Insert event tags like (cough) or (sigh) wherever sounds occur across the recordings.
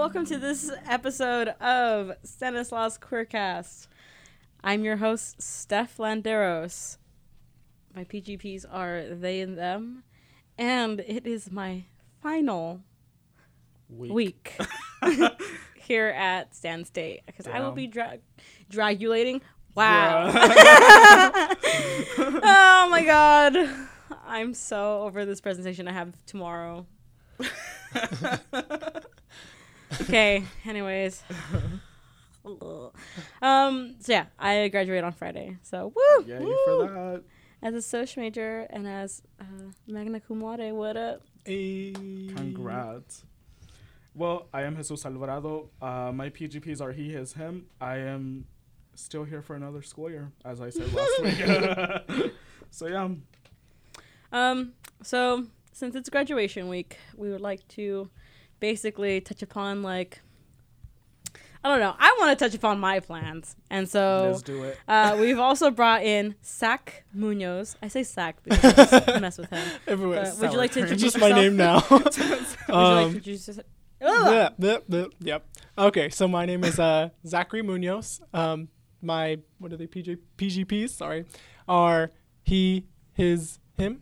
welcome to this episode of Stanislaus Queercast. I'm your host, Steph Landeros. My PGPs are they and them, and it is my final week, (laughs) here at Stan State because I will be dra- dragulating. Wow. (laughs) oh my god. I'm so over this presentation I have tomorrow. (laughs) okay, anyways. (laughs) um so yeah, I graduate on Friday. So woo! Yay woo! for that. As a social major and as uh, magna cum laude, what up? Hey. Congrats. Well, I am Jesus Alvarado. Uh, my PGPs are he, his, him. I am still here for another school year, as I said last (laughs) week. (laughs) so yeah, Um, so since it's graduation week, we would like to basically touch upon like I don't know. I want to touch upon my plans, and so let's do it. uh, we've also brought in Sac Munoz. I say Sac because I (laughs) mess with him. Everywhere. But would you like to introduce It's just my name now. (laughs) Would you like to um, introduce yourself? Ugh! yep, yep, yep. Okay, so my name is uh, Zachary Munoz. Um, my what are they? PJ PGPs. Sorry, are he, his, him.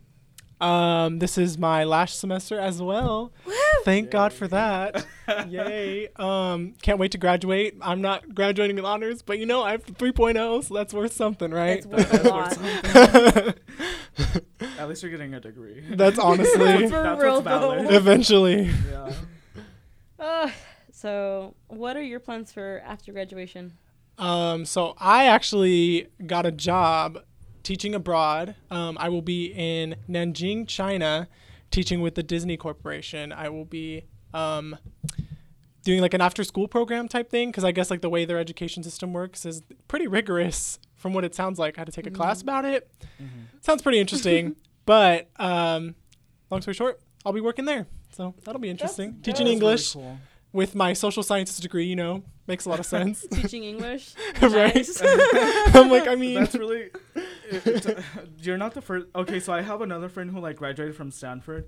Um, this is my last semester as well. Thank God for that. (laughs) Yay. Um, can't wait to graduate. I'm not graduating with honors, but you know, I have 3.0, so that's worth something, right? It's worth (laughs) a lot. (laughs) At least you're getting a degree. that's honestly For That's real what's valid. though. eventually. yeah. Ugh. so, what are your plans for after graduation? Um, so I actually got a job teaching abroad. Um, I will be in Nanjing, China, teaching with the Disney Corporation. I will be um, doing like an after-school program type thing because I guess like the way their education system works is pretty rigorous. From what it sounds like, I had to take a class about it. Sounds pretty interesting, (laughs) but um, long story short, I'll be working there. So that'll be interesting. That's Teaching English really cool. with my social sciences degree, you know, makes a lot of sense. (laughs) Teaching English, (laughs) Right. (laughs) I'm like, I mean, That's really. it- it's- you're not the first. Okay, so I have another friend who like graduated from Stanford,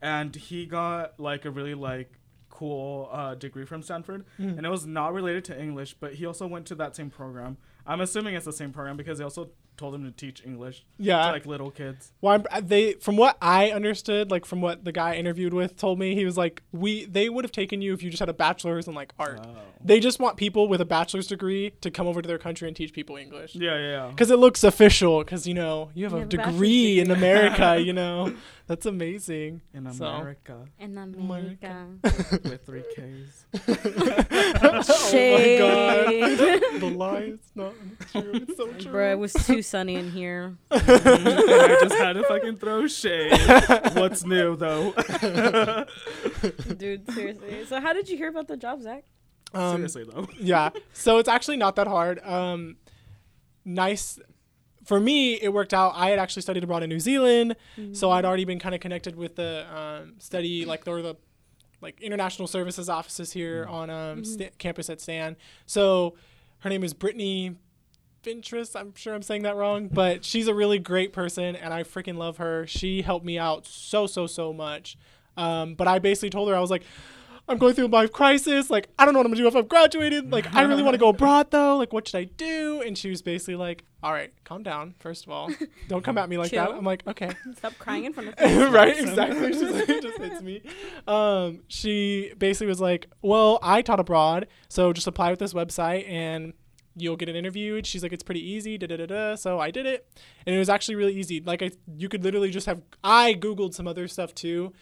and he got like a really like cool uh, degree from Stanford, Mm. and it was not related to English, but he also went to that same program. I'm assuming it's the same program because they also told them to teach English yeah. to like little kids. Well, I'm, they from what I understood, like from what the guy I interviewed with told me, he was like, we they would have taken you if you just had a bachelor's in like art. Oh. They just want people with a bachelor's degree to come over to their country and teach people English. Yeah, yeah, yeah. Because it looks official. Because you know you have You a have a degree in. America. You (laughs) know that's amazing. In So- America In America. America. with three Ks. Shade. (laughs) Oh my god, the lie is not true. It's so true. Bro, it was too sunny in here. (laughs) I just had to fucking throw shade. What's new though? (laughs) Dude, seriously. So, how did you hear about the job, Zach? Um, Seriously though. yeah. So it's actually not that hard. Um, nice. For me, it worked out. I had actually studied abroad in New Zealand, so I'd already been kind of connected with the um, study, like or the like international services offices here on um, Sta- campus at Stan. So her name is Brittany Fintress. I'm sure I'm saying that wrong, but she's a really great person, and I freaking love her. She helped me out so so so much. Um, but I basically told her I was like, I'm going through a life crisis. Like, I don't know what I'm gonna do if I've graduated. Like, I really want to go (laughs) abroad though. Like, what should I do? And she was basically like, All right, calm down. First of all, (laughs) don't come at me like that. I'm like, okay. (laughs) Stop crying in front of me. right, exactly. She's like, it just hits me. Um, she basically was like, "Well, I taught abroad, so just apply with this website and you'll get an interviewed." She's like, "It's pretty easy." Da da da da. So I did it, and it was actually really easy. Like I, you could literally just have. I googled some other stuff too.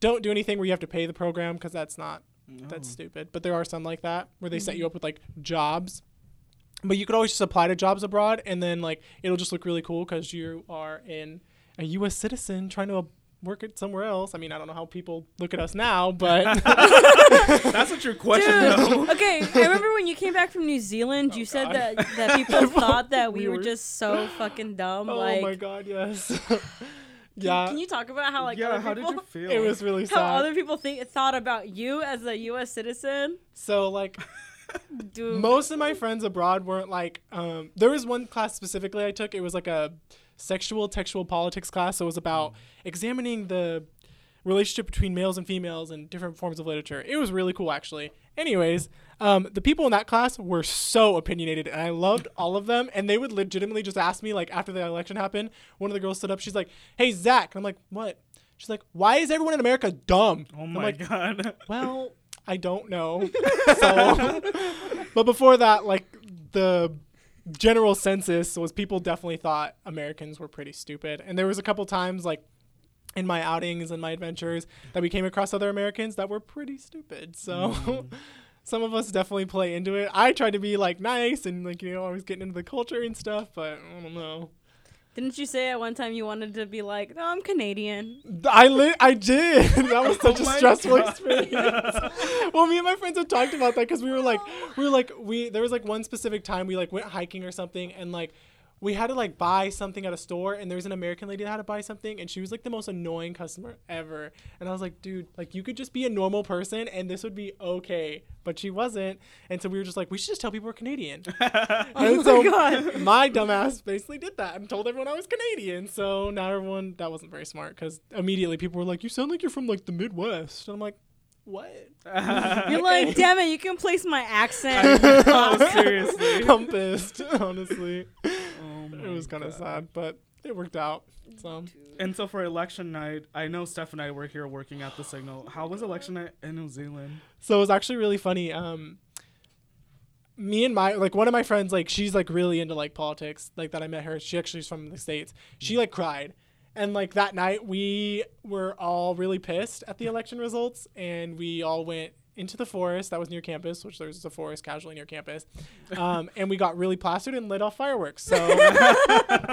Don't do anything where you have to pay the program because that's not that's stupid. But there are some like that where they set mm-hmm. you up with like jobs. But you could always just apply to jobs abroad, and then like it'll just look really cool because you are in a U.S. citizen trying to work it somewhere else. I mean, I don't know how people look at us now, but (laughs) That's what your question though. Dude, okay. I remember when you came back from New Zealand, oh, you said Oh, that, that people (laughs) thought that we, We were were- just so fucking dumb. oh like, my god, yes, (laughs) can, yeah, can you talk about how like yeah, other how did you feel? (laughs) it was really (laughs) sad. how other people think thought about you as a U.S. citizen? so like (laughs) Dude, most of my friends abroad weren't like um there was one class specifically I took it was like a sexual textual politics class so it was about examining the relationship between males and females and different forms of literature. It was really cool, actually. Anyways, um, the people in that class were so opinionated, and I loved all of them. And they would legitimately just ask me, like, after the election happened, one of the girls stood up. She's like, "Hey, Zach," and I'm like, "What?" She's like, "Why is everyone in America dumb?" Oh my like, god. (laughs) well, I don't know. so, (laughs) but before that, like the general census was people definitely thought Americans were pretty stupid, and there was a couple times like in my outings and my adventures that we came across other Americans that were pretty stupid. So. Mm. (laughs) Some of us definitely play into it. I tried to be like nice and like you know always getting into the culture and stuff, but I don't know. Didn't you say at one time you wanted to be like, no, I'm Canadian? I li- I did. (laughs) that was such (laughs) Oh a stressful God. experience. well, me and my friends have talked about that because we were like, we were like, we there was like one specific time we like went hiking or something, and like we had to like buy something at a store, and there was an American lady that had to buy something, and she was like the most annoying customer ever. And I was like, dude, like you could just be a normal person, and this would be okay. But she wasn't, and so we were just like, we should just tell people we're Canadian. (laughs) (laughs) Oh and my God. (laughs) my dumbass basically did that and told everyone I was Canadian. So now everyone that wasn't very smart because immediately people were like, "You sound like you're from like the Midwest," and I'm like, "What?" (laughs) You're like, (laughs) damn it, you can place my accent. Oh, (laughs) seriously. I'm pissed. Honestly, Oh it was kind of sad, but it worked out. So And so for election night, I know Steph and I were here working at the Signal. How was election night in New Zealand? so it was actually really funny. Um, me and my like one of my friends like she's like really into like politics like that I met her. She actually is from the states. She like cried. And like that night, we were all really pissed at the election results, and we all went into the forest that was near campus, which there's a forest casually near campus, um, (laughs) and we got really plastered and lit off fireworks. So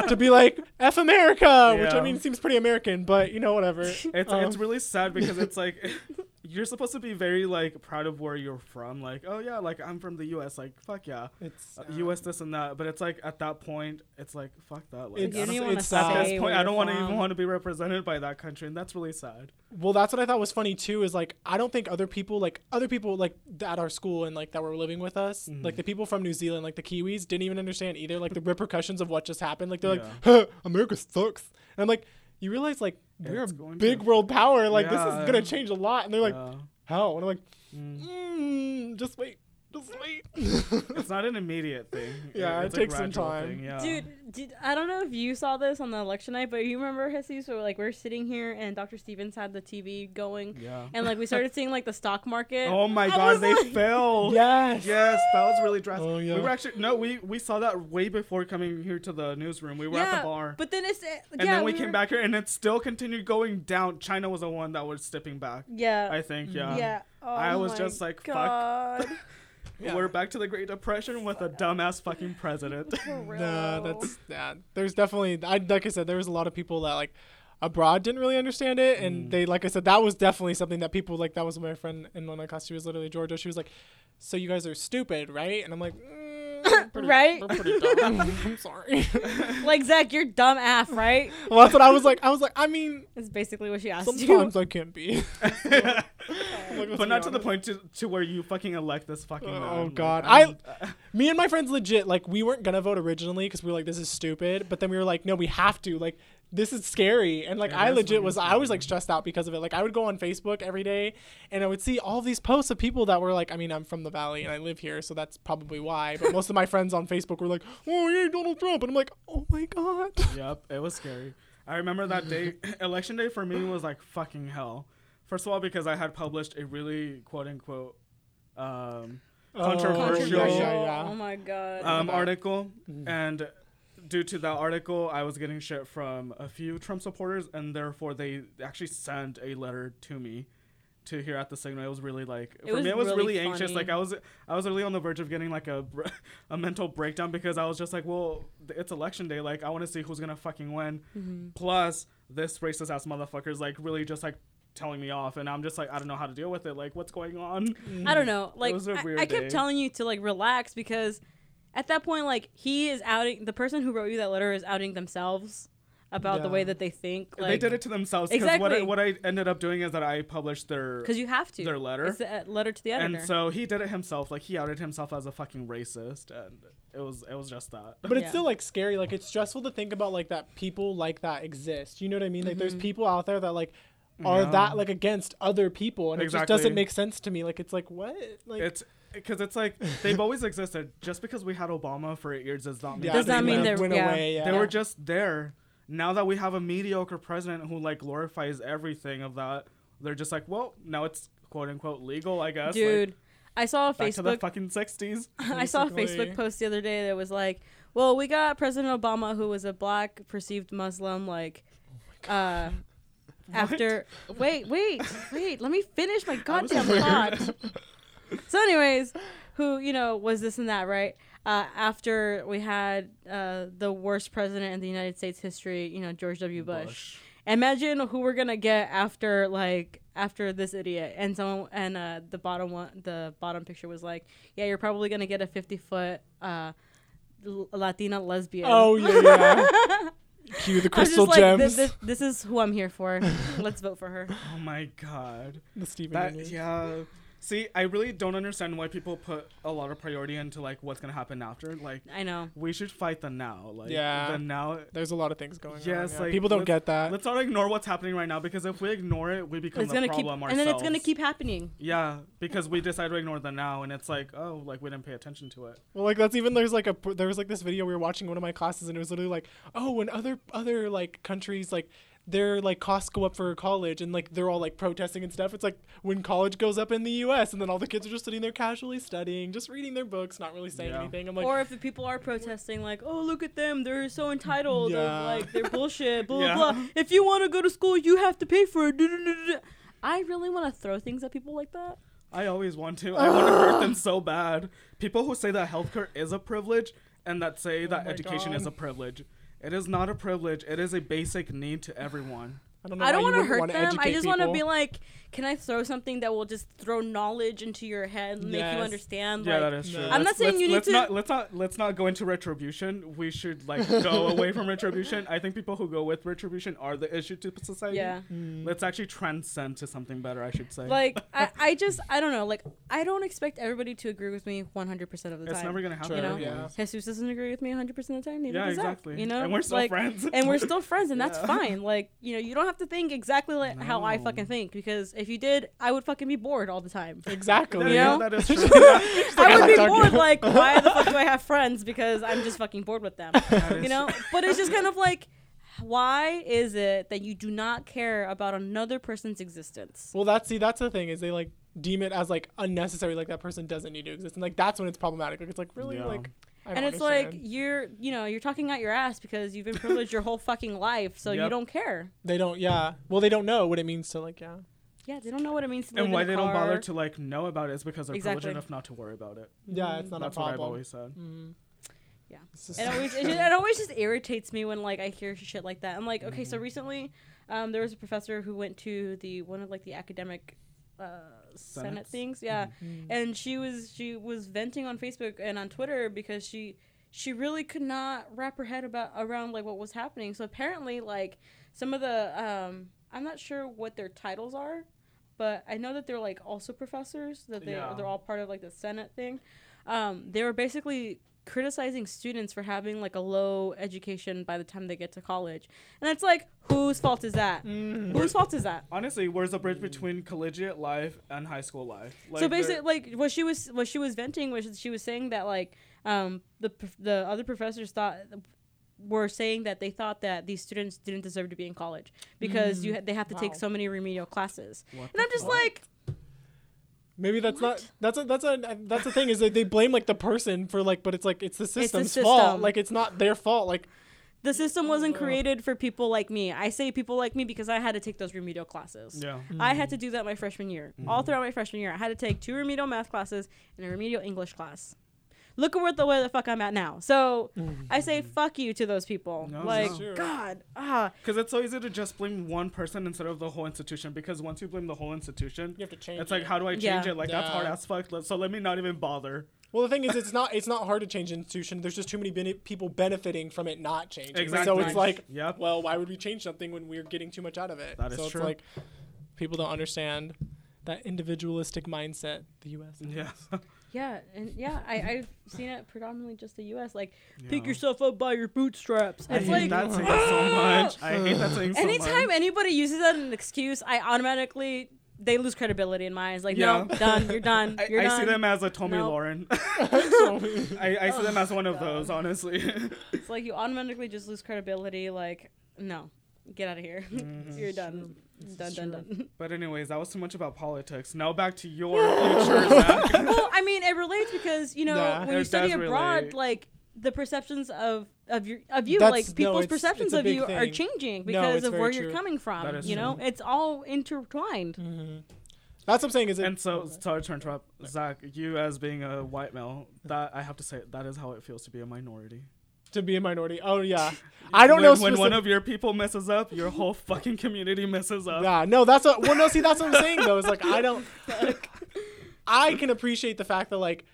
to be like "F America," which I mean seems pretty American, but you know whatever. It's Um, it's really sad because it's like (laughs) you're supposed to be very like proud of where you're from. Like, oh yeah, like I'm from the U.S. Like, fuck yeah, It's uh, U.S. this and that. But it's like at that point, it's like fuck that. Like, It's- I don't- don't want to it's sad. at this point, I don't want to even want to be represented by that country, and that's really sad. Well, that's what I thought was funny too. Is like I don't think other people like other people like at our school and like that were living with us, Mhm. like the people from New Zealand, like the Kiwis, didn't even understand either like the (laughs) repercussions of what just happened. Like they're Yeah. like, huh, "America sucks," and I'm like, "You realize like we're a big to. world power. Like this Yeah. is gonna change a lot." And they're like, Yeah. "How?" And I'm like, Mm. mm, "Just wait, just wait." (laughs) It's not an immediate thing. (laughs) Yeah, it it's a takes some time. thing, Yeah. Dude, did, I don't know if you saw this on the election night, but you remember Jesus? So like we're sitting here and Dr. Stevens had the TV going, Yeah. and like we started (laughs) seeing like the stock market. Oh my I God, they like- fell. yes. Yes, that was really drastic. Oh, yeah. We were actually no, we we saw that way before coming here to the newsroom. We were at the bar, But then it's uh, and yeah, then we, came were- back here, and it still continued going down. China was the one that was stepping back. Yeah, I think, yeah. yeah. Oh I was just like, fuck. God. Yeah. We're back to the Great Depression with a dumbass fucking president. (laughs) For real, Nah, that's yeah. There's definitely I like I said, there was a lot of people that like abroad didn't really understand it, and Mm. they like I said that was definitely something that people like. That was my friend in one of my class. She was literally Georgia. She was like, "So you guys are stupid, right?" And I'm like, mm, we're pretty- Right? We're pretty dumb. (laughs) I'm sorry. (laughs) like Zach, you're dumb af, right? (laughs) well, that's what I was like. I was like, I mean, it's basically what she asked sometimes I can't be. Like, but be not to the point to, to where you fucking elect this fucking oh, man. Oh, Like, God. I'm- Me and my friends legit like we weren't gonna vote originally because we were like this is stupid, but then we were like no we have to like this is scary and like It I legit was I was like stressed out because of it. Like I would go on Facebook every day and I would see all these posts of people that were like I mean I'm from the valley and I live here so that's probably why. But most of my friends on Facebook were like oh yeah Donald Trump and I'm like oh my god. (laughs) Yep, it was scary. I remember that day. (clears throat) election day for me was like fucking hell. First of all, because I had published a really quote unquote um, Controversial. Oh, yeah, yeah, yeah. Oh my god. um, that. article, Mhm. and due to that article, I was getting shit from a few Trump supporters, and therefore they actually sent a letter to me. To hear at the signal, it was really like It for me. It was really really, anxious. Like I was, I was really on the verge of getting like a (laughs) a mental breakdown because I was just like, well, it's election day. Like I want to see who's gonna fucking win. Mm-hmm. Plus, this racist ass motherfucker's like really just like telling me off, and I'm just like, I don't know how to deal with it. Like, what's going on? I don't know. Like I- I, kept telling you to like relax because at that point, like he is outing the person who wrote you that letter is outing themselves about the way that they think. Like, they did it to themselves because what, I, Exactly. what I ended up doing is that I published their because you have to. their letter. It's a letter to the editor. and so he did it himself. Like he outed himself as a fucking racist, and it was it was just that. But it's Yeah. still like scary. Like it's stressful to think about like that people like that exist. You know what I mean? Like there's Mhm. people out there that like are Yeah. that like against other people and it just doesn't make sense to me like it's like what like It's because it's like they've always existed. Just because we had Obama for eight years does not mean yeah, Does they not mean went- they're- went yeah. away yeah they were just there. Now that we have a mediocre president who like glorifies everything of that, they're just like, well, now it's quote unquote legal, I guess. like, Dude, I saw a back to the fucking sixties. (laughs) I saw a. Facebook post the other day that was like, "Well, we got President Obama, who was a black perceived Muslim, like, uh, (laughs) after wait, wait, wait, let me finish my goddamn thought." (laughs) so, anyways, who you know was this and that, right? Uh, after we had uh, the worst president in the United States history, you know, George W. Bush. Imagine who we're gonna get after like after this idiot and someone and uh the bottom one the bottom picture was like yeah you're probably gonna get a 50 foot uh Latina lesbian oh yeah yeah (laughs) cue the crystal just like, gems this, this, this is who I'm here for (laughs) let's vote for her Oh my god. the Stephen That yeah. See, I really don't understand why people put a lot of priority into like what's gonna happen after. Like I know we should fight the now. Like Yeah. the now there's a lot of things going on Yes, yeah. like, people don't get that Let's not ignore what's happening right now because if we ignore it, we become it's the gonna keep problem and then it's gonna keep happening Yeah, because we decide to ignore the now, and it's like, oh, like we didn't pay attention to it. Well, like that's even there's like a there was like this video we were watching one of my classes and it was literally like, oh, when other other like countries like their like costs go up for college and like they're all like protesting and stuff. It's like when college goes up in the U.S. and then all the kids are just sitting there casually studying, just reading their books, not really saying Yeah. anything. I'm like, or if the people are protesting like oh look at them they're so entitled Yeah. of, like they're bullshit blah Yeah. blah blah if you want to go to school you have to pay for it I really want to throw things at people like that I always want to. I want to hurt them (laughs) so bad. People who say that healthcare is a privilege and that say oh that Oh my education is a privilege. It is not a privilege. It is a basic need to everyone. I don't know. I don't want want to hurt them. I just want to be like, can I throw something that will just throw knowledge into your head and make you understand? Yeah, like, that is no. true. I'm not Let's- saying let's- you need let's to- Not, let's not. Let's not go into retribution. We should like go (laughs) away from retribution. I think people who go with retribution are the issue to society. yeah. Mm. Let's actually transcend to something better. I should say. Like (laughs) I, I just I don't know. Like I don't expect everybody to agree with me 100 percent of the it's time. It's never gonna happen. you know? Yeah. Jesus doesn't agree with me 100 percent of the time. Neither Yeah, does Zach, exactly. You know, and we're still like, friends. and we're (laughs) still friends, and that's fine. Like you know, you don't have to think exactly like how I fucking think because if you did, I would fucking be bored all the time. exactly. You know? that is (laughs) true. (laughs) I would be bored. Like, why the fuck do I have friends? Because I'm just fucking bored with them. (laughs) You know. But it's just kind of like, why is it that you do not care about another person's existence? Well, that's see, that's the thing is they like deem it as like unnecessary, like that person doesn't need to exist, and like that's when it's problematic. Like it's like really Yeah. like. I and don't it's like you're, you know, you're talking out your ass because you've been privileged your whole fucking life, so you don't care. they don't. Yeah. Well, they don't know what it means to like. Yeah. Yeah, they don't know what it means to live and why in a they don't bother to like know about it is because they're Exactly. privileged enough not to worry about it. Yeah, it's not That's a what problem. I've always said. Mm. Yeah. It's just- it (laughs) always it, just, it always just irritates me when like I hear shit like that. I'm like, okay, Mm-hmm. so recently, um, there was a professor who went to the one of like the academic, uh, senate Senates? things, yeah, Mm. and she was she was venting on Facebook and on Twitter because she she really could not wrap her head about around like what was happening. So apparently, like some of the um, I'm not sure what their titles are, but I know that they're like also professors that they Yeah. they're all part of like the Senate thing. Um, they were basically criticizing students for having like a low education by the time they get to college, and it's like whose fault is that? Mm. Whose fault is that? Honestly, where's the bridge between collegiate life and high school life? Like, so basically, like what she was what she was venting was she was saying that like um the the other professors thought were saying that they thought that these students didn't deserve to be in college because you ha- they have to take so many remedial classes, What and I'm just fuck? like, Maybe that's What? not that's a that's a that's the thing is that they blame like the person for like but it's like it's the system's system. fault like it's not their fault like the system wasn't created for people like me. I say people like me because I had to take those remedial classes. yeah. I had to do that my freshman year. All Mm-hmm. throughout my freshman year, I had to take two remedial math classes and a remedial English class. Look at where the where the fuck I'm at now. So I say fuck you to those people. No, like no. Sure. God, ah, Because it's so easy to just blame one person instead of the whole institution. Because once you blame the whole institution, you have to change it's like, how do I change Yeah. it? Like that's hard Yeah. as fuck. So let me not even bother. well the thing is it's not it's not hard to change an institution there's just too many bene- people benefiting from it not changing Exactly. so it's like Yep. well why would we change something when we're getting too much out of it That is so true. it's like people don't understand that individualistic mindset the US has. (laughs) Yeah. Yeah, and yeah, I, I've seen it predominantly just the U.S. Like, pick Yeah. yourself up by your bootstraps. I It's hate like that saying so much. I hate that saying so anytime much. anybody uses that as an excuse, I automatically they lose credibility in my eyes. Like, Yeah. no, done. You're done. (laughs) I, You're I done. see them as a Tomi Nope. Lahren. (laughs) (laughs) I, I see them as one of those, honestly. It's like you automatically just lose credibility. Like, no, get out of here. Mhm. You're done. Done, done, done. But anyways, that was too much about politics. Now back to your (laughs) future, Zach. well, I mean, it relates because you know Yeah. when you study abroad, relate. like the perceptions of of your of you, That's- like no, people's it's- perceptions it's a of big you are changing because it's of where true. you're coming from. That is you know, it's all intertwined. Mhm. That's what I'm saying. Is it? And so, sorry to interrupt, Zach. You as being a white male, that I have to say, that is how it feels to be a minority. To be a minority. Oh yeah. (laughs) I don't when, know. when one of your people messes up, your whole fucking community messes up. Yeah, no, that's what. Well, no, see, that's what I'm saying though. Is like I don't. (laughs) I can appreciate the fact that like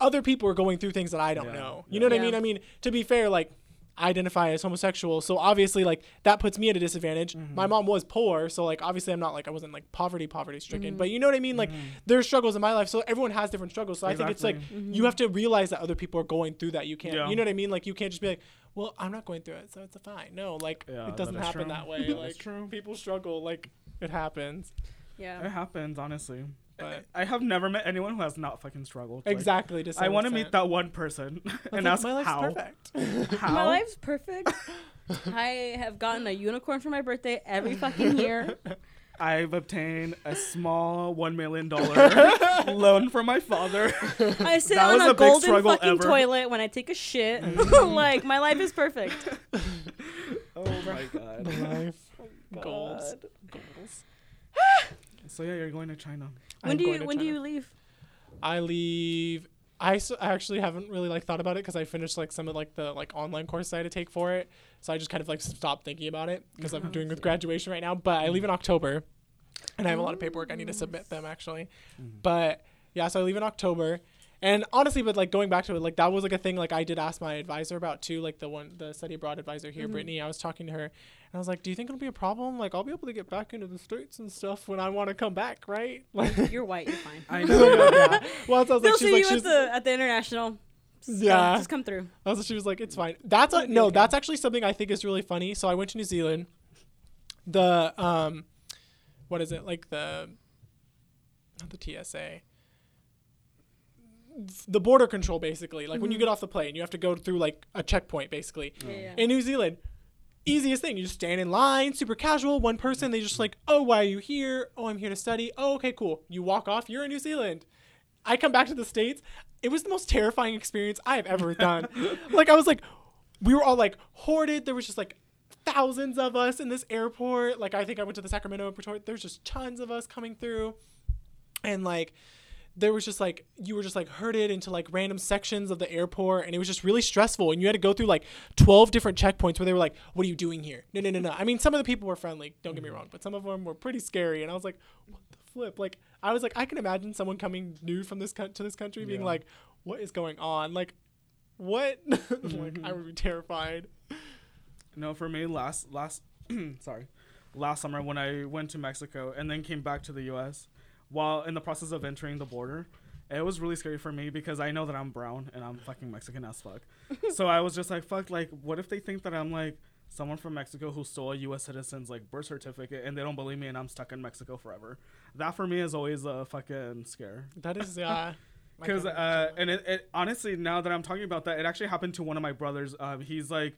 other people are going through things that I don't Yeah, know. yeah. You know what I mean? I mean, to be fair, like identify as homosexual, so obviously like that puts me at a disadvantage. Mm-hmm. My mom was poor, so like obviously I'm not like I wasn't like poverty poverty stricken, Mm-hmm. but you know what I mean? Like there's struggles in my life, so everyone has different struggles. So I think it's like Mm-hmm. you have to realize that other people are going through that. You can't. Yeah. You know what I mean? Like you can't just be like, well, I'm not going through it, so it's fine. No, like Yeah, it doesn't that is happen true. that way. (laughs) Like true. people struggle. Like it happens. Yeah. It happens, honestly. But I have never met anyone who has not fucking struggled. Like, exactly. To I want to meet that one person (laughs) and Like, ask my life's how. perfect. (laughs) How? My life's perfect. (laughs) I have gotten a unicorn for my birthday every fucking year. I've obtained a small one million dollar loan from my father. I sit That on was a, a golden fucking ever. toilet when I take a shit. like my life is perfect. oh my god. life goals. God. Goals. (sighs) So yeah, you're going to China. When I'm do you to when do you leave? I leave. I, s- I actually haven't really like thought about it because I finished like some of like the like online course I had to take for it. So I just kind of like stopped thinking about it because I'm doing with graduation right now. But I leave in October, and I have a lot of paperwork I need to submit them actually. Mm. But yeah, so I leave in October. And honestly, but like going back to it, like that was like a thing like I did ask my advisor about too, like the one the study abroad advisor here, Brittany. I was talking to her and I was like, Do you think it'll be a problem? Like I'll be able to get back into the States and stuff when I want to come back, right? (laughs) Like You're white. You're fine. I know. yeah. (laughs) Well, so I was They'll like, she's see like, you she's, at the at the international. Just come- Yeah. just come through. That's what she was like. It's fine. That's a, no. okay. That's actually something I think is really funny. So I went to New Zealand. The um, what is it like the not the TSA. The border control, basically, like when you mm-hmm. get off the plane, you have to go through like a checkpoint, basically. Yeah, yeah. In New Zealand, easiest thing, you just stand in line, super casual. One person, they just like, oh, why are you here? Oh, I'm here to study. Oh, okay, cool. You walk off. You're in New Zealand. I come back to the states. It was the most terrifying experience I have ever done. (laughs) like I was like, we were all like hoarded. There was just like thousands of us in this airport. Like I think I went to the Sacramento airport. There's just tons of us coming through, and like there was just like you were just like herded into like random sections of the airport and it was just really stressful and you had to go through like 12 different checkpoints where they were like what are you doing here? No no no no. I mean some of the people were friendly don't get me mm-hmm. wrong but some of them were pretty scary and i was like what the flip? Like i was like i can imagine someone coming new from this co- to this country being Yeah. like what is going on? Like what? (laughs) Like i mm-hmm. would be terrified. No, for me, last last (clears throat) sorry, last summer when I went to Mexico and then came back to the U.S. While in the process of entering the border, it was really scary for me because I know that I'm brown and I'm fucking Mexican as fuck. (laughs) so I was just like, fuck, like, what if they think that I'm like someone from Mexico who stole a U.S. citizen's like birth certificate and they don't believe me and I'm stuck in Mexico forever? That for me is always a fucking scare. that is yeah (laughs) Because uh, and it, it honestly now that I'm talking about that, it actually happened to one of my brothers. Uh, he's like,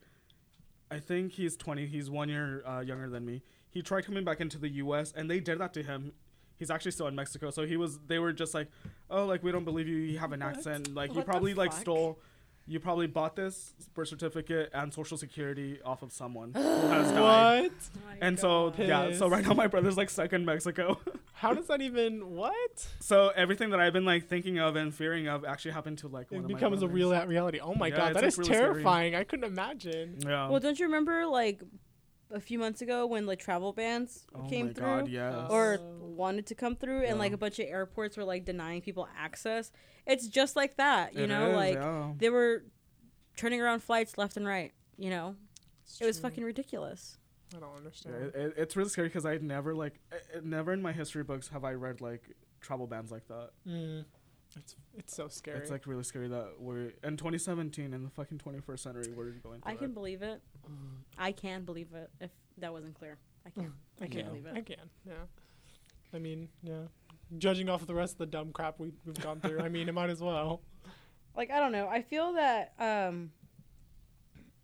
I think he's 20. He's one year uh, younger than me. He tried coming back into the U.S. and they did that to him. He's actually still in Mexico, so he was. They were just like, "Oh, like we don't believe you. You have an What? accent. Like you What the probably like stole." You probably bought this birth certificate and social security off of someone who has died. what oh And so, yeah, so right now my brother's like stuck in Mexico. (laughs) how does that even what so everything that I've been like thinking of and fearing of actually happened to like one it of my becomes a real reality oh my Yeah, god it's, that like, is really scary. terrifying i couldn't imagine Yeah. Well, don't you remember like a few months ago when like travel bans oh came my through God, yes. or Oh. wanted to come through, and like a bunch of airports were like denying people access? It's just like that, you It know. is, like yeah. they were turning around flights left and right. You know, It's it was fucking ridiculous. i don't Yeah, understand it, it- it's really scary because I never like, it, it- never in my history books have I read like travel bans like that. Mm. It's it's so scary. It's like really scary that we're in 2017 in the fucking 21st century we're going. I through can it. believe it. Mm. I can believe it. If that wasn't clear, I can. I I can. can't believe it. I can. Yeah. I mean, yeah. Judging off of the rest of the dumb crap we, we've gone through, I mean, it might as well. like I don't know. I feel that um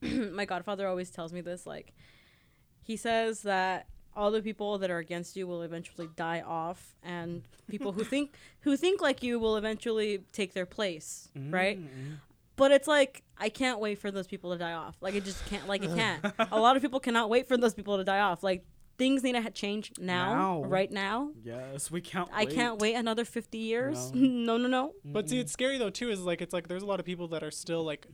(clears throat) my godfather always tells me this like he says that all the people that are against you will eventually die off and people who (laughs) think who think like you will eventually take their place, right? Mm-hmm. But it's like I can't wait for those people to die off. Like it just can't like it can't. (laughs) a lot of people cannot wait for those people to die off. Like things need to ha- change now, Now. right now. Yes, we can't. I can't wait another 50 years. No. (laughs) No, no, no. But see, it's scary though too. Is like it's like there's a lot of people that are still like,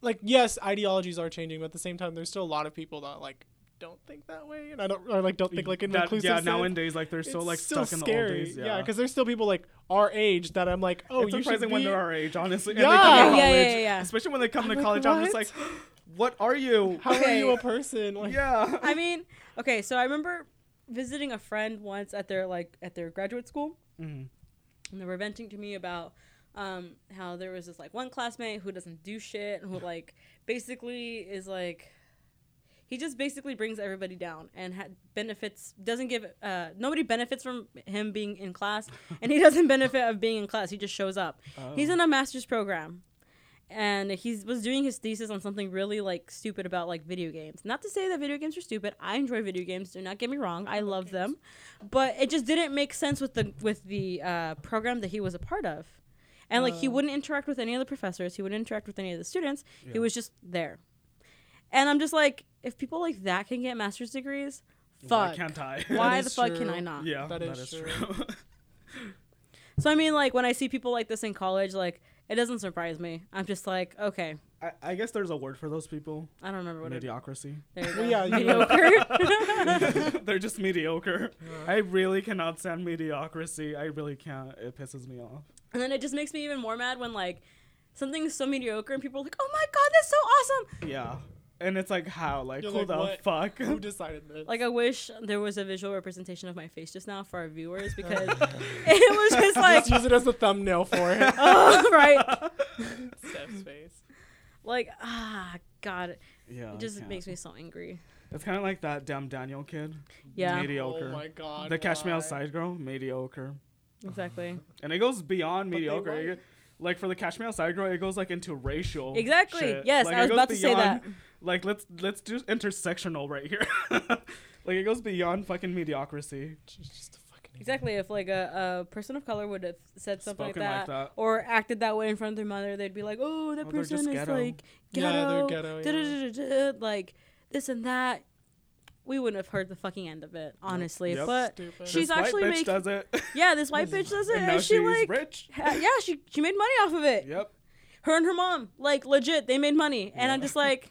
like yes, ideologies are changing, but at the same time, there's still a lot of people that like don't think that way, and I don't or like don't think like in an that, inclusive yeah, sense. nowadays like they're still It's like still stuck scary. in the old days. Yeah, because there's still people like our age that I'm like, oh, it's you should surprising when they're our age, honestly. Yeah. And they come Yeah, college, yeah, yeah, yeah. Especially when they come I'm to like, college, I'm just like, what are you? How are you a person? Like, yeah. I mean, okay, so I remember visiting a friend once at their like at their graduate school, Mhm. and they were venting to me about um, how there was this like one classmate who doesn't do shit and who like basically is like he just basically brings everybody down and ha- benefits doesn't give uh, nobody benefits from him being in class (laughs) and he doesn't benefit of being in class. He just shows up. He's Oh. in a master's program and he was doing his thesis on something really like stupid about like video games. Not to say that video games are stupid. I enjoy video games. Do not get me wrong. I love them. but it just didn't make sense with the with the uh, program that he was a part of. And like he Oh. wouldn't interact with any of the professors. He wouldn't interact with any of the students. He was just there and i'm just like if people like that can get master's degrees Why fuck can't I? why the is fuck can i not yeah, That that is is, true. true. (laughs) so i mean like when i see people like this in college like it doesn't surprise me i'm just like okay I, I guess there's a word for those people. i don't remember what it Mediocrity. there you (laughs) Well, yeah, mediocre (laughs) They're just mediocre. Yeah. I really cannot stand mediocrity. I really can't. It pisses me off. And then it just makes me even more mad when like something's so mediocre and people are like, "Oh my god, that's so awesome!" Yeah. And it's like how? Like You're who like, the what? fuck? Who decided this? Like I wish there was a visual representation of my face just now for our viewers (laughs) because it was just like, Just use it as a thumbnail for it. (laughs) oh, right, Steph's face. like ah, God, yeah. it just can't. makes me so angry. It's kind of like that damn Daniel kid. Yeah, Mediocre. Oh my god. the Catch side girl, mediocre. exactly, And it goes beyond But mediocre. like- for the Catch side girl, it goes like into racial. exactly. shit. Yes, Like, I was about to say that. Like let's let's do intersectional right here. (laughs) like it goes beyond fucking mediocrity. Just, fucking Exactly. If like a, a person of color would have said something like that, like that. or acted that way in front of their mother, they'd be like, "Oh, that Oh, person is ghetto." like Yeah, ghetto, they're ghetto, yeah. da-da-da-da-da," like this and that." We wouldn't have heard the fucking end of it, honestly. Yep. But Stupid. she's this white actually bitch making- does it, yeah, this white bitch does it, and she she's like, rich. ha- yeah, she she made money off of it. Yep. Her and her mom, like legit, they made money, and I'm just like,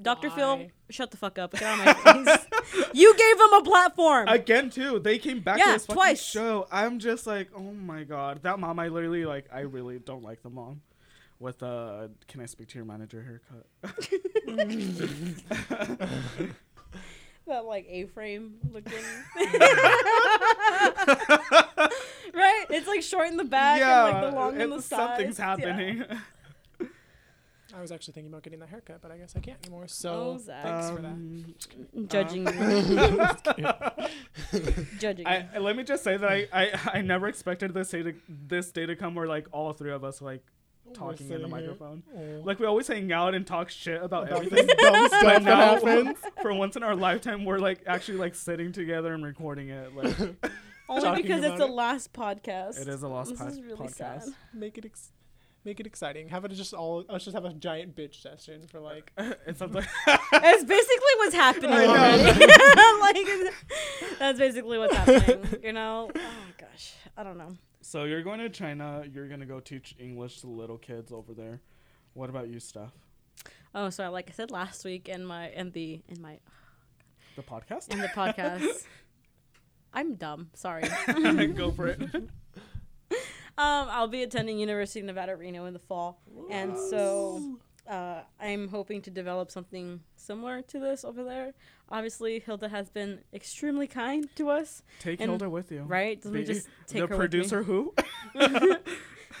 Dr. Phil, shut the fuck up, get out of my face. (laughs) you gave them a platform. Again, too, they came back Yeah, to this fucking twice. show. I'm just like, oh my god, that mom. I literally like. I really don't like the mom. With uh, can I speak to your manager haircut? (laughs) that like A-frame looking. (laughs) right? It's like short in the back and like the long on the it's- sides. something's Yeah. Happening. I was actually thinking about getting that haircut, but I guess I can't anymore. So Oh, Zach. thanks for that. Um, (laughs) Judging uh, you. (laughs) (laughs) Judging I, you. I- let me just say that I, I, I never expected this day to this day to come where like all three of us like talking in the microphone. Oh. Like we always hang out and talk shit about About everything. dumb But stuff that happens. for once in our lifetime, we're like actually like sitting together and recording it. Like Only because it's about the last podcast. it is a lost podcast. This pod- is really podcast. sad. Make it ex- make it exciting. Have it just all. Let's just have a giant bitch session for like. (laughs) it's sounds like (laughs) That's basically what's happening I (laughs) know. already. like, that's basically what's happening. You know? Oh gosh, I don't know. so. You're going to China. You're gonna go teach English to little kids over there. What about you, Steph? Oh, sorry. Like I said last week in my in the in my The podcast. in the podcast. I'm dumb. Sorry. go for it. Um, I'll be attending University of Nevada, Reno in the fall, and so uh, I'm hoping to develop something similar to this over there. Obviously, Hilda has been extremely kind to us, Take And- Hilda with you. right? Let me The- just take the her producer who? I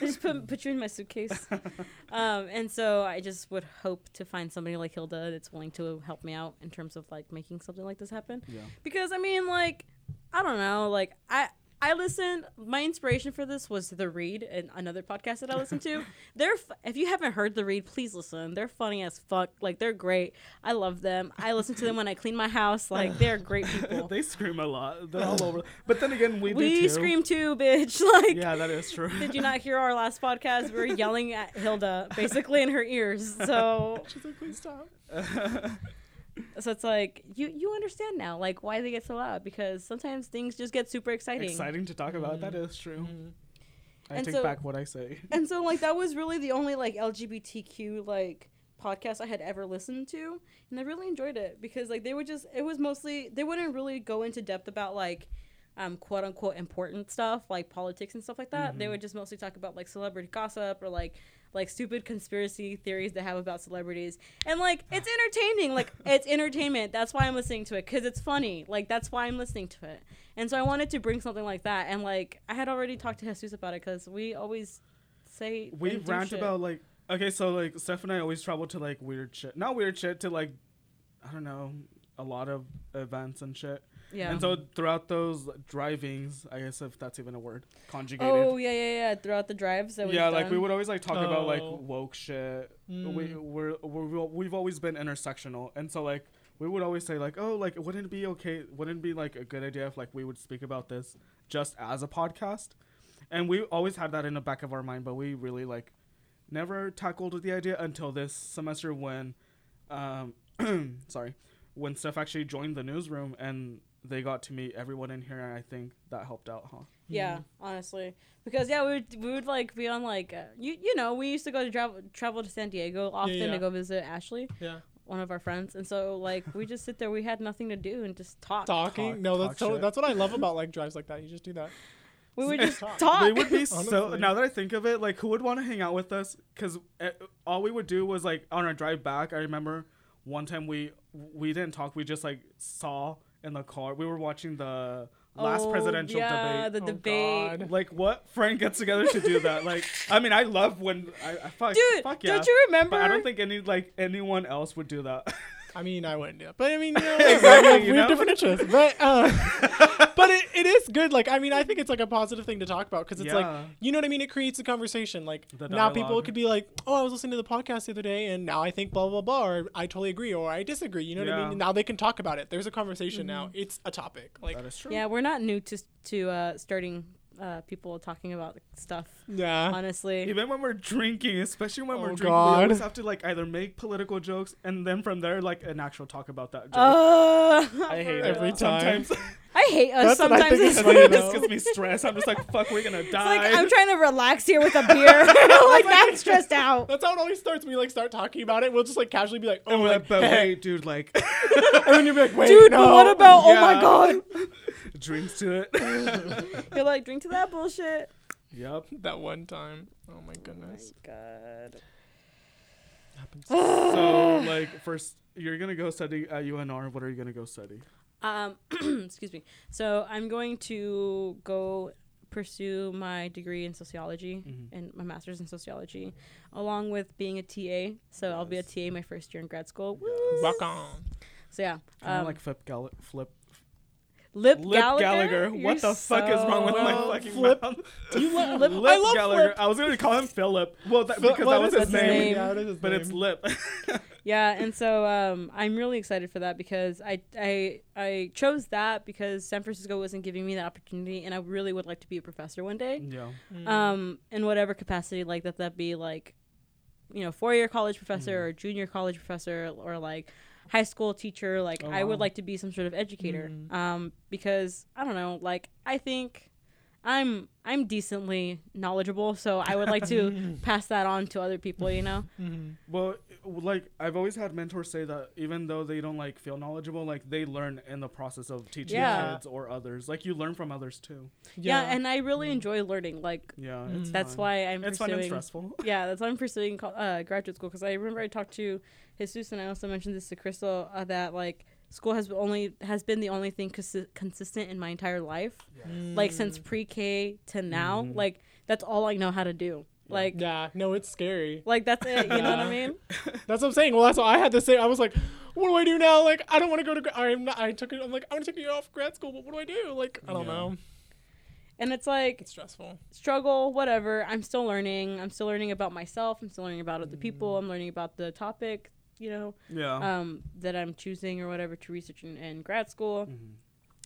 (laughs) just put put you in my suitcase. (laughs) um, and so I just would hope to find somebody like Hilda that's willing to help me out in terms of like making something like this happen. Yeah. Because I mean, like, I don't know, like I. I listened. My inspiration for this was The Read, and another podcast that I listened to. (laughs) They're if you haven't heard The Read, please listen. They're funny as fuck. Like they're great. I love them. I listen to them when I clean my house. Like they're (laughs) great people. they scream a lot. They're all over. (laughs) But then again, we, we do too. scream too, bitch. Like Yeah, that is true. did you not hear our last podcast? We were yelling at Hilda basically in her ears. So She's like, please stop. So it's like you you understand now like why they get so loud because sometimes things just get super exciting. Exciting to talk about. That is true. Mhm. I And take so- back what I say. (laughs) And so like that was really the only like LGBTQ like podcast I had ever listened to and I really enjoyed it because like they would just it was mostly they wouldn't really go into depth about like um quote unquote important stuff like politics and stuff like that. They Mhm. would just mostly talk about like celebrity gossip or like like stupid conspiracy theories they have about celebrities. And like it's entertaining, like (sighs) it's entertainment. That's why I'm listening to it cuz it's funny. Like that's why I'm listening to it. And so I wanted to bring something like that and like I had already talked to Jesus about it cuz we always say We rant shit. about like okay, so like Steph and I always travel to like weird shit. Not weird shit to like I don't know, a lot of events and shit. Yeah. And so throughout those drivings, I guess if that's even a word, conjugated. oh yeah, yeah, yeah. Throughout the drives that we've yeah, like done. we would always like talk about like Oh. woke shit. We Mm. we're, we're we've always been intersectional, and so like we would always say like, oh, like wouldn't it be okay? Wouldn't it be like a good idea if like we would speak about this just as a podcast? And we always had that in the back of our mind, but we really like never tackled the idea until this semester when, um, (clears throat) sorry, when Steph actually joined the newsroom and they got to meet everyone in here, and I think that helped out, huh? Yeah, honestly, because yeah, we would we would like be on like uh, you you know we used to go to travel travel to San Diego often yeah. to go visit Ashley, Yeah. one of our friends, and so like we just sit there. We had nothing to do and just talk. Talking. Talk- no, talk that's totally, that's what I love about like (laughs) drives like that. You just do that. We would (laughs) just Talk. talk. They would be so. Now that I think of it, like who would want to hang out with us? Because all we would do was like on our drive back. I remember one time we we didn't talk. We just like saw in the car. We were watching the oh, last Oh, presidential yeah, debate. the Oh, debate. God. Like what friend gets together to do that? Like I mean, I love when I, I fuck, Dude, fuck yeah. don't you remember? But I don't think any like anyone else would do that. (laughs) I mean, I wouldn't do it, but I mean, you know, (laughs) Exactly, we have, you we have different interests. But uh, (laughs) but it, it is good. Like, I mean, I think it's like a positive thing to talk about because it's like, you know what I mean. It creates a conversation. Like The now, people dialogue. could be like, "Oh, I was listening to the podcast the other day, and now I think blah blah blah," or "I totally agree," or "I disagree." You know what I Yeah. mean? Now they can talk about it. There's a conversation now. It's a topic. Like, that is true. yeah, we're not new to to uh, starting uh, people talking about stuff. yeah. Honestly, Even when we're drinking, especially when we're Oh, drinking, God. we always have to like either make political jokes and then from there like an actual talk about that joke. uh, I hate (laughs) it Every time. Sometimes (laughs) I hate us That's what I sometimes. think It's like, funny, it just gives me stress. I'm just like, fuck, we're gonna (laughs) it's die. like I'm trying to relax here with a (laughs) beer. (laughs) like I'm stressed out. That's how it always starts. We like start talking about it. We'll just like casually be like, "Oh, and we're like, like, but hey. wait, dude, like, and then you'll be like, "Wait, Dude, no. but what about? Oh my god! drinks to it. You're like drink to that bullshit. yep. that one time?" Oh my Oh goodness. my god. Happens. So like, first, you're gonna go study at UNR. What are you gonna go study? Um, (clears throat) excuse me. So I'm going to go pursue my degree in sociology Mhm. and my master's in sociology, along with being a TA. So I'll be a TA my first year in grad school. Woo! Rock on. So yeah, Kind of um, like Flip Gall- Flip Lip, Lip Gallagher. Gallagher. What the fuck is wrong with my so- fucking Flip- mouth? (laughs) You love Lip- Lip I love Gallagher. Flip. I was gonna call him Philip. Well, that, Phil- because what that was is his his name. name? Yeah, it is his But it's. Lip. (laughs) Yeah, and so um, I'm really excited for that because I I I chose that because San Francisco wasn't giving me that opportunity, and I really would like to be a professor one day. yeah. Mm. um in whatever capacity like that that be like you know four year college professor Mhm. or junior college professor or like high school teacher like Oh, i would wow. like to be some sort of educator Mhm. um because i don't know like i think i'm i'm decently knowledgeable so i would like to (laughs) pass that on to other people you know (laughs) Mhm. Well, like I've always had mentors say that even though they don't like feel knowledgeable, like they learn in the process of teaching Yeah. kids or others. Like you learn from others too. yeah, and i really Mm. enjoy learning like Yeah, Mm. it's that's fun. why i'm it's fun and pursuing stressful. (laughs) yeah, that's why I'm pursuing uh, graduate school because I remember I talked to Jesus and I also mentioned this to Crystal uh, that like school has only has been the only thing consi- consistent in my entire life, like since Mm. pre-K to now. Mhm. Like that's all I know how to do. Like, Yeah, no, it's scary. like that's it. You know what I mean? (laughs) That's what I'm saying. Well, that's what I had to say. I was like, what do I do now? Like, I don't want to go to. gra- I'm not. I took it. I'm like, I'm gonna take a year off grad school, but what do I do? Like, I don't Yeah. know. And it's like It's stressful. struggle, whatever. I'm still learning. I'm still learning about myself. I'm still learning about other people. I'm learning about the topic, you know, Yeah. um, that I'm choosing or whatever to research in, in grad school. Mhm.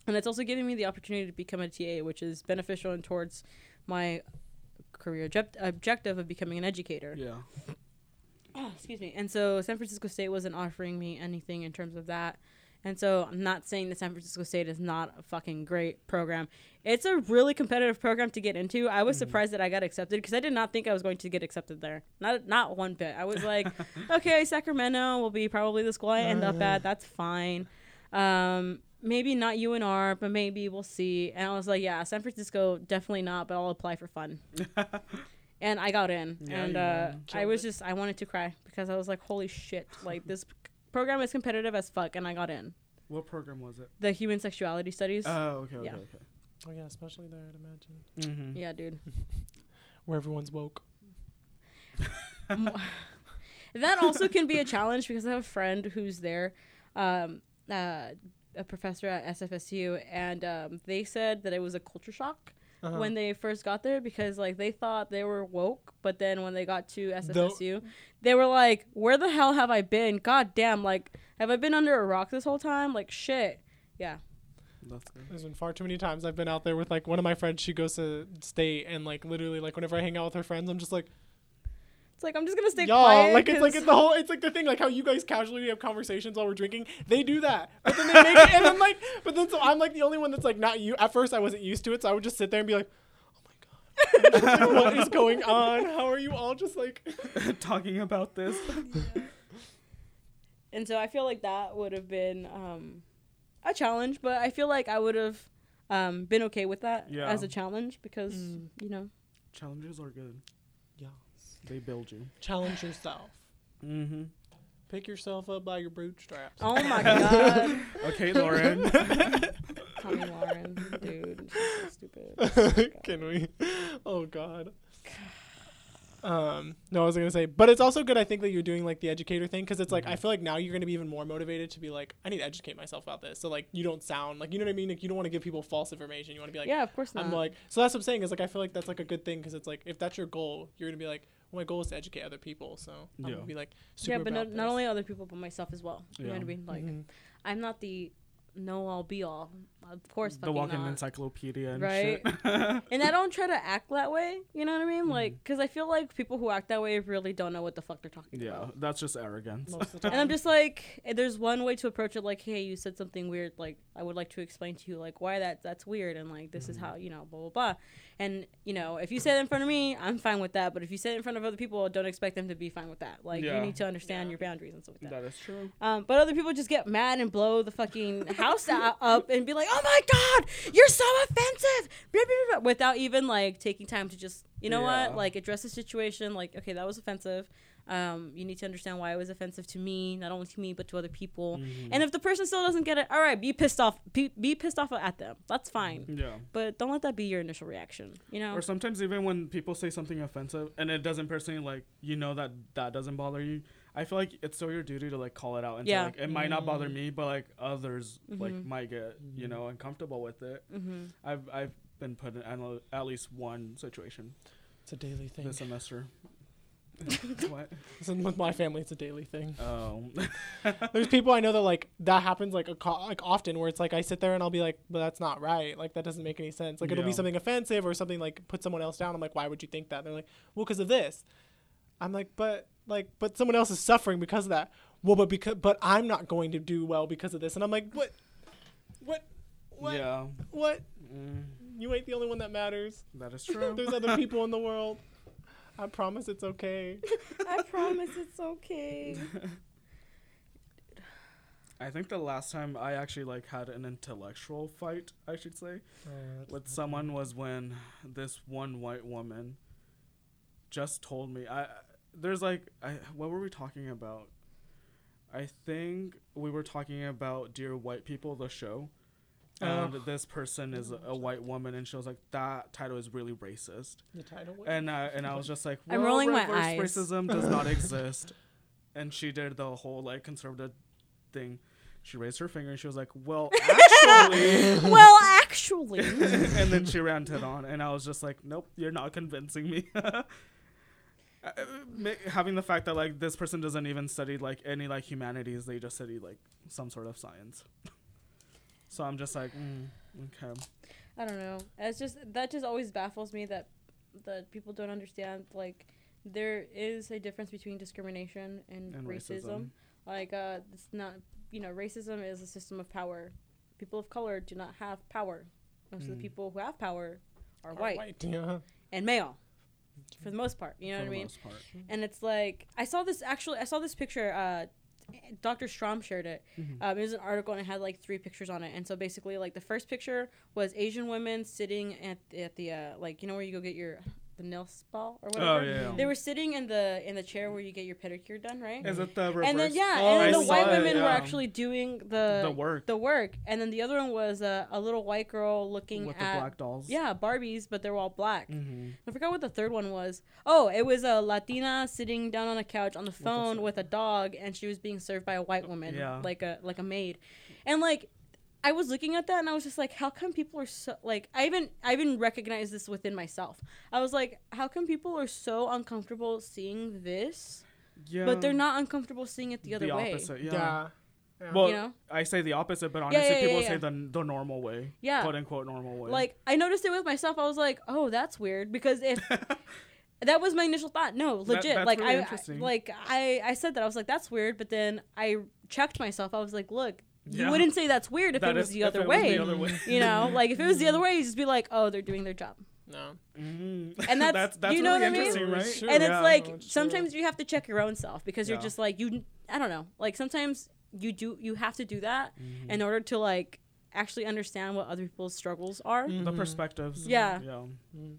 And it's also giving me the opportunity to become a TA, which is beneficial and towards my career object- objective of becoming an educator. Yeah. Oh, (coughs) excuse me. And so San Francisco State wasn't offering me anything in terms of that. And so I'm not saying that San Francisco State is not a fucking great program. It's a really competitive program to get into. I was surprised that I got accepted because I did not think I was going to get accepted there. Not not one bit. I was (laughs) like, okay, Sacramento will be probably the school I end up at. That's fine. Um, maybe not UNR, but maybe we'll see. And I was like, yeah, San Francisco definitely not, but I'll apply for fun. (laughs) and I got in, Yeah, and uh. I was just I wanted to cry because I was like, holy shit! Like this program is competitive as fuck, and I got in What program was it? the human sexuality studies. Oh, okay, okay, Yeah. okay. Oh yeah, especially there, I'd imagine, Mm-hmm. yeah, dude. (laughs) where everyone's woke. (laughs) that also can be a challenge because I have a friend who's there, um, uh, a professor at SFSU, and um, they said that it was a culture shock. Uh-huh. when they first got there because like they thought they were woke, but then when they got to SFSU, they were like, "Where the hell have I been? God damn! Like, have I been under a rock this whole time? Like, shit." Yeah, That's good. There's been far too many times I've been out there with like one of my friends. She goes to state and like literally like whenever I hang out with her friends, I'm just like, it's like I'm just gonna stay y'all, quiet. like it's like it's the whole it's like the thing like how you guys casually have conversations while we're drinking. They do that, but then they make it, and then like, but then so I'm like the only one that's like not you. At first I wasn't used to it, so I would just sit there and be like, oh my god, like, what is going on? How are you all just like? (laughs) Talking about this. and so I feel like that would have been um, a challenge, but I feel like I would have um, been okay with that Yeah. as a challenge because Mm. you know Challenges are good. Yeah, They build you. challenge yourself. Mm-hmm. Pick yourself up by your bootstraps. Oh my (laughs) god, Okay, Lahren. Tomi Lahren, dude, she's so stupid. (laughs) Can we? Oh God. (sighs) Um, no, I was gonna say, but it's also good. I think that you're doing like the educator thing because it's like I feel like now you're gonna be even more motivated to be like, I need to educate myself about this. So like you don't sound like you know what I mean. Like you don't want to give people false information. You want to be like, yeah, of course not. I'm like, so that's what I'm saying is like I feel like that's like a good thing because it's like if that's your goal, you're gonna be like, well, my goal is to educate other people. So I'm Yeah. gonna be like, super yeah, but not, about not this. only other people, but myself as well. You know what I mean? Like, Mhm. I'm not the know all be all. Of course, the walking not. encyclopedia and Right. shit. (laughs) and I don't try to act that way. You know what I mean? Mm-hmm. Like, because I feel like people who act that way really don't know what the fuck they're talking yeah, about. Yeah, that's just arrogance. most of the time. (laughs) And I'm just like, eh, there's one way to approach it. Like, hey, you said something weird. Like, I would like to explain to you, like, why that that's weird, and like, this is Mm-hmm. how you know, blah blah blah. And you know, if you say it in front of me, I'm fine with that. But if you say it in front of other people, don't expect them to be fine with that. Like, Yeah. you need to understand Yeah. your boundaries and stuff like that. that is true. Um, but other people just get mad and blow the fucking (laughs) house up and be like, "Oh my god, you're so offensive!" blah, blah, blah, without even like taking time to just, you know Yeah. what, like address the situation. Like, okay, that was offensive. Um, you need to understand why it was offensive to me, not only to me but to other people. Mhm. And if the person still doesn't get it, all right, be pissed off. Be, be pissed off at them. That's fine. Yeah. But don't let that be your initial reaction. You know? Or sometimes even when people say something offensive and it doesn't personally like you know that that doesn't bother you, I feel like it's still your duty to like call it out and Yeah. say like it might not bother me, but like others like Mhm. might get you know uncomfortable with it. mm-hmm. I've I've been put in at at least one situation it's a daily thing. this semester. (laughs) what? Listen, with my family, it's a daily thing. Oh. (laughs) There's people I know that like that happens like a co- like often where it's like I sit there and I'll be like, but that's not right. Like that doesn't make any sense. Like it'll be something offensive or something like put someone else down. I'm like, why would you think that? they're like, well, because of this. I'm like, but like, but someone else is suffering because of that. Well, but because but I'm not going to do well because of this. And I'm like, what, what, what, Yeah. what? Mm, You ain't the only one that matters. that is (laughs) true. There's other people in the world. I promise it's okay. (laughs) I promise it's okay. (laughs) I think the last time I actually like had an intellectual fight, I should say, with someone was when this one white woman just told me I there's like I what were we talking about? I think we were talking about Dear White People the show. and Oh. this person is a, a white woman, and she was like, "That title is really racist." The title. And uh, and I was just like, I'm rolling my eyes. Racism does not (laughs) exist. And she did the whole like conservative thing. She raised her finger and she was like, "Well, (laughs) actually." (laughs) well, actually, and then she ranted on, and I was just like, "Nope, you're not convincing me." Uh, ma- Having the fact that like this person doesn't even study like any like humanities, they just study like some sort of science. (laughs) so I'm just like, mm, okay. I don't know. It's just that just always baffles me that that people don't understand like there is a difference between discrimination and, And racism. racism. Like uh it's not you know, racism is a system of power. People of color do not have power. Most of the Mm. people who have power are Or white, (laughs) Yeah. and male. For the most part. You know for what I mean? most part. and it's like I saw this actually I saw this picture uh Dr. Strom shared it. Mhm. Um, it was an article and it had like three pictures on it. And so basically like the first picture was Asian women sitting at at the uh, like you know where you go get your the nail spa or whatever. Oh yeah. They were sitting in the in the chair where you get your pedicure done, right? Is it the reverse? And then yeah, Oh, and then the saw white it, women were actually doing the the work the work, and then the other one was a, a little white girl looking with the at black dolls. yeah Barbies, but they're all black. Mm-hmm. I forgot what the third one was. Oh, it was a Latina sitting down on a couch on the phone phone. with a dog, and she was being served by a white woman, Yeah. like a like a maid, and like. I was looking at that and I was just like, how come people are so like I even I even recognized this within myself. I was like, how come people are so uncomfortable seeing this, Yeah. but they're not uncomfortable seeing it the other way? opposite. Yeah. Yeah. Yeah. Well, you know? I say the opposite, but honestly, yeah, yeah, people yeah. say the the normal way. Yeah. Quote unquote normal way. Like I noticed it with myself. I was like, "Oh, that's weird." Because if (laughs) that was my initial thought, no, legit. that's like really I, interesting. like I, I said that I was like, "That's weird," but then I checked myself. I was like, "Look, you wouldn't say that's weird if That it was is- the if other it was way." the other way. you know, (laughs) like if it was the other way, you'd just be like, "Oh, they're doing their job." no. Mhm. And (laughs) that's- that's that's you know really what I mean? right? Sure. and Yeah. it's like Oh, it's sometimes you have to check your own self because you're just like you. I don't know. Like sometimes you do you have to do that Mhm. in order to like actually understand what other people's struggles are. Mm. the perspectives. Yeah. Yeah. Mm.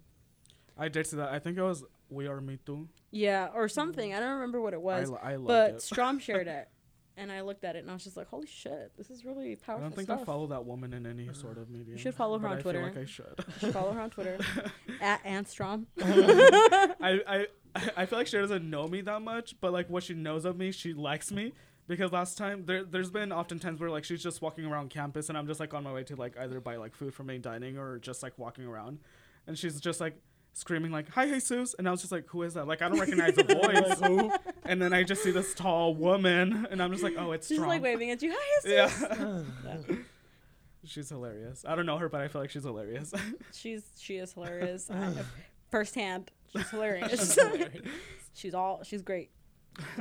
I did see that. I think it was We Are Me Too. Yeah, or something. I don't remember what it was. I, li- I loved but it. Strom shared it, (laughs) and I looked at it and I was just like, "Holy shit, this is really powerful." I don't think stuff." I follow that woman in any sort of media. You should follow her on I Twitter. Feel like I should. You should follow her on Twitter (laughs) at Anstrom. (laughs) I, I I feel like she doesn't know me that much, but like what she knows of me, she likes me. Because last time there there's been often times where like she's just walking around campus and I'm just like on my way to like either buy like food from main dining or just like walking around, and she's just like screaming like "Hi Jesus!" and I was just like, "Who is that?" Like I don't (laughs) recognize the voice. Who? and then I just see this tall woman, and I'm just like, "Oh, it's She's strong." like waving at you. Hi, yeah, Jesus. (laughs) Yeah. she's hilarious. I don't know her, but I feel like she's hilarious. (laughs) She's she is hilarious. I, (sighs) firsthand, she's hilarious. Hilarious. she's all she's great.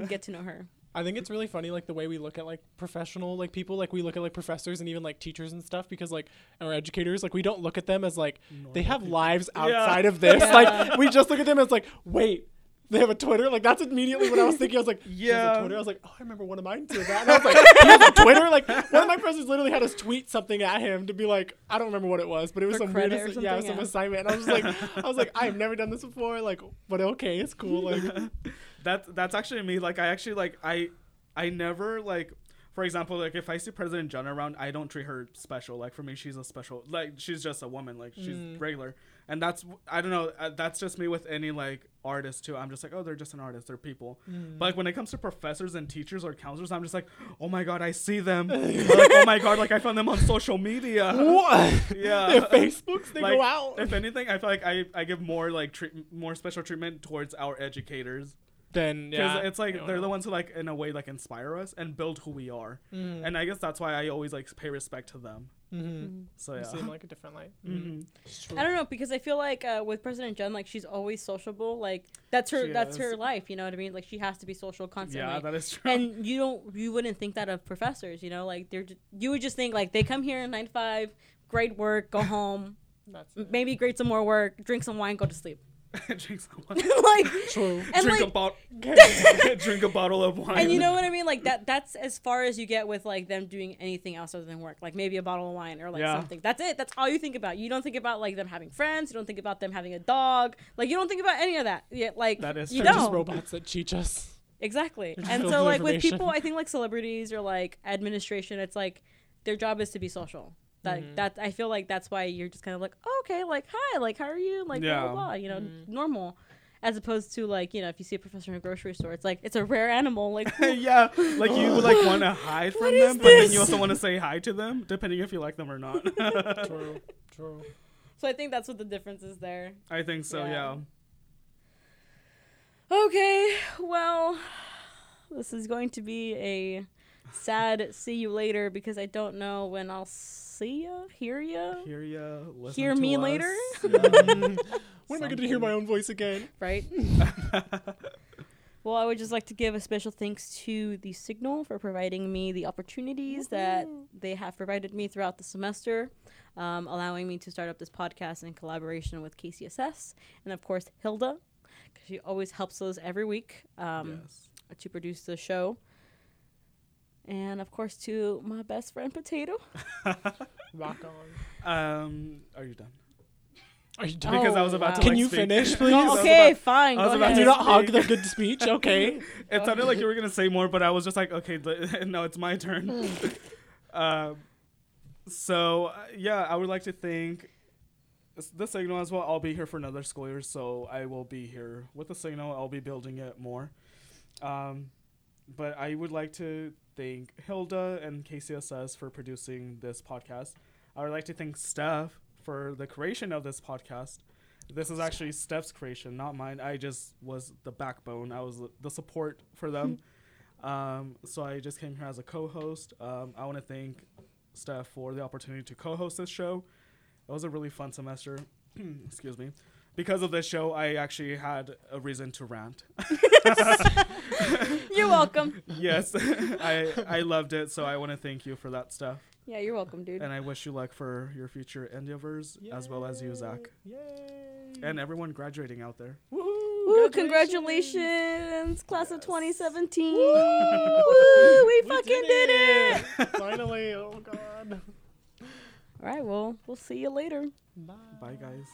Get to know her. I think it's really funny, like the way we look at like professional like people, like we look at like professors and even like teachers and stuff, because like our educators, like we don't look at them as like they have lives outside of this. (laughs) Yeah. Like we just look at them as like, wait, they have a Twitter. Like that's immediately what I was thinking. I was like, yeah, Yeah. a Twitter. I was like, oh, I remember one of mine did that. And I was like, he has a Twitter. Like one of my professors literally had us tweet something at him to be like, I don't remember what it was, but it was For some weird, or yeah, some assignment. And I was just like, I was like, I've never done this before. Like, but okay, it's cool. Like, (laughs) that's that's actually me. Like I actually like I I never like for example like if I see President John around, I don't treat her special. Like for me, she's a special. Like she's just a woman. Like she's Mm. regular. And that's I don't know. Uh, that's just me with any like artist too. I'm just like oh they're just an artist. They're people. Mm. But like when it comes to professors and teachers or counselors, I'm just like oh my god I see them. (laughs) Like oh my god like I found them on social media. (laughs) what? Yeah. Their Facebooks, they Like, go out. If anything, I feel like I, I give more like treat, more special treatment towards our educators then because yeah, it's like they're the ones who like in a way like inspire us and build who we are Mm. and i guess that's why i always like pay respect to them Mhm. so You yeah see them like a different light. Mhm. I don't know because I feel like uh, with President Jen, like she's always sociable. Like that's her She that's is. her life. You know what I mean? Like she has to be social constantly. yeah that is true and you don't you wouldn't think that of professors. You know, like they're ju- you would just think like they come here nine to five, great work, go (laughs) home, That's m- maybe grade some more work, drink some wine, go to sleep. (laughs) drink, some (laughs) wine. like true. and drink, like a bottle (laughs) drink a bottle of wine and you know what I mean? Like that that's as far as you get with like them doing anything else other than work. Like maybe a bottle of wine or like Yeah. something. That's it. That's all you think about. You don't think about like them having friends, you don't think about them having a dog. Like you don't think about any of that. Yeah, like That is you true. They're just don't. robots that cheat us. Exactly. And so like with people I think like celebrities or like administration, it's like their job is to be social. That Mhm. that I feel like that's why you're just kind of like, oh, okay, like hi, like how are you, like blah Yeah. blah, blah you know, Mhm. normal. As opposed to like you know, if you see a professor in a grocery store, it's like it's a rare animal. Like (laughs) yeah, like you like (laughs) want to hide from What is them, but then you also want to say hi to them, depending if you like them or not. (laughs) True. True. so, I think that's what the difference is there. I think so. Yeah. Yeah. Okay, well, this is going to be a sad see you later because I don't know when I'll see ya, hear ya, Hear ya. Hear me us. later, when am I going to hear my own voice again? right? (laughs) Well, I would just like to give a special thanks to the Signal for providing me the opportunities that they have provided me throughout the semester, um, allowing me to start up this podcast in collaboration with KCSS, and of course Hilda, because she always helps us every week um, yes. to produce the show. And of course, to my best friend Potato. (laughs) Rock on. Um, are you done? Are you done? Because I was Oh, about to. Can like, you speak. finish, (laughs) please? No, okay, about- fine. I was go about ahead. Do to not hog the good speech, okay? (laughs) It sounded like you were gonna say more, but I was just like, okay, th- no, it's my turn. um, so uh, yeah, I would like to thank the signal as well. I'll be here for another school year, so I will be here with the signal. I'll be building it more. Um, but I would like to thank Hilda and KCSS for producing this podcast. I would like to thank Steph for the creation of this podcast. This is actually Steph's creation, not mine. I just was the backbone. I was the- support for them. (laughs) um, so I just came here as a co-host. Um, I want to thank Steph for the opportunity to co-host this show. It was a really fun semester. (clears throat) Excuse me. Because of this show, I actually had a reason to rant. (laughs) You're welcome. yes, (laughs) I I loved it. So I want to thank you for that stuff, Yeah, you're welcome, dude. and I wish you luck for your future endeavors as well as you, Zach, Yay. and everyone graduating out there. Woohoo, Woo, congratulations, class of 2017. Woo, we, fucking did it. (laughs) Finally, oh god. All right, well, we'll see you later. Bye. Bye, guys.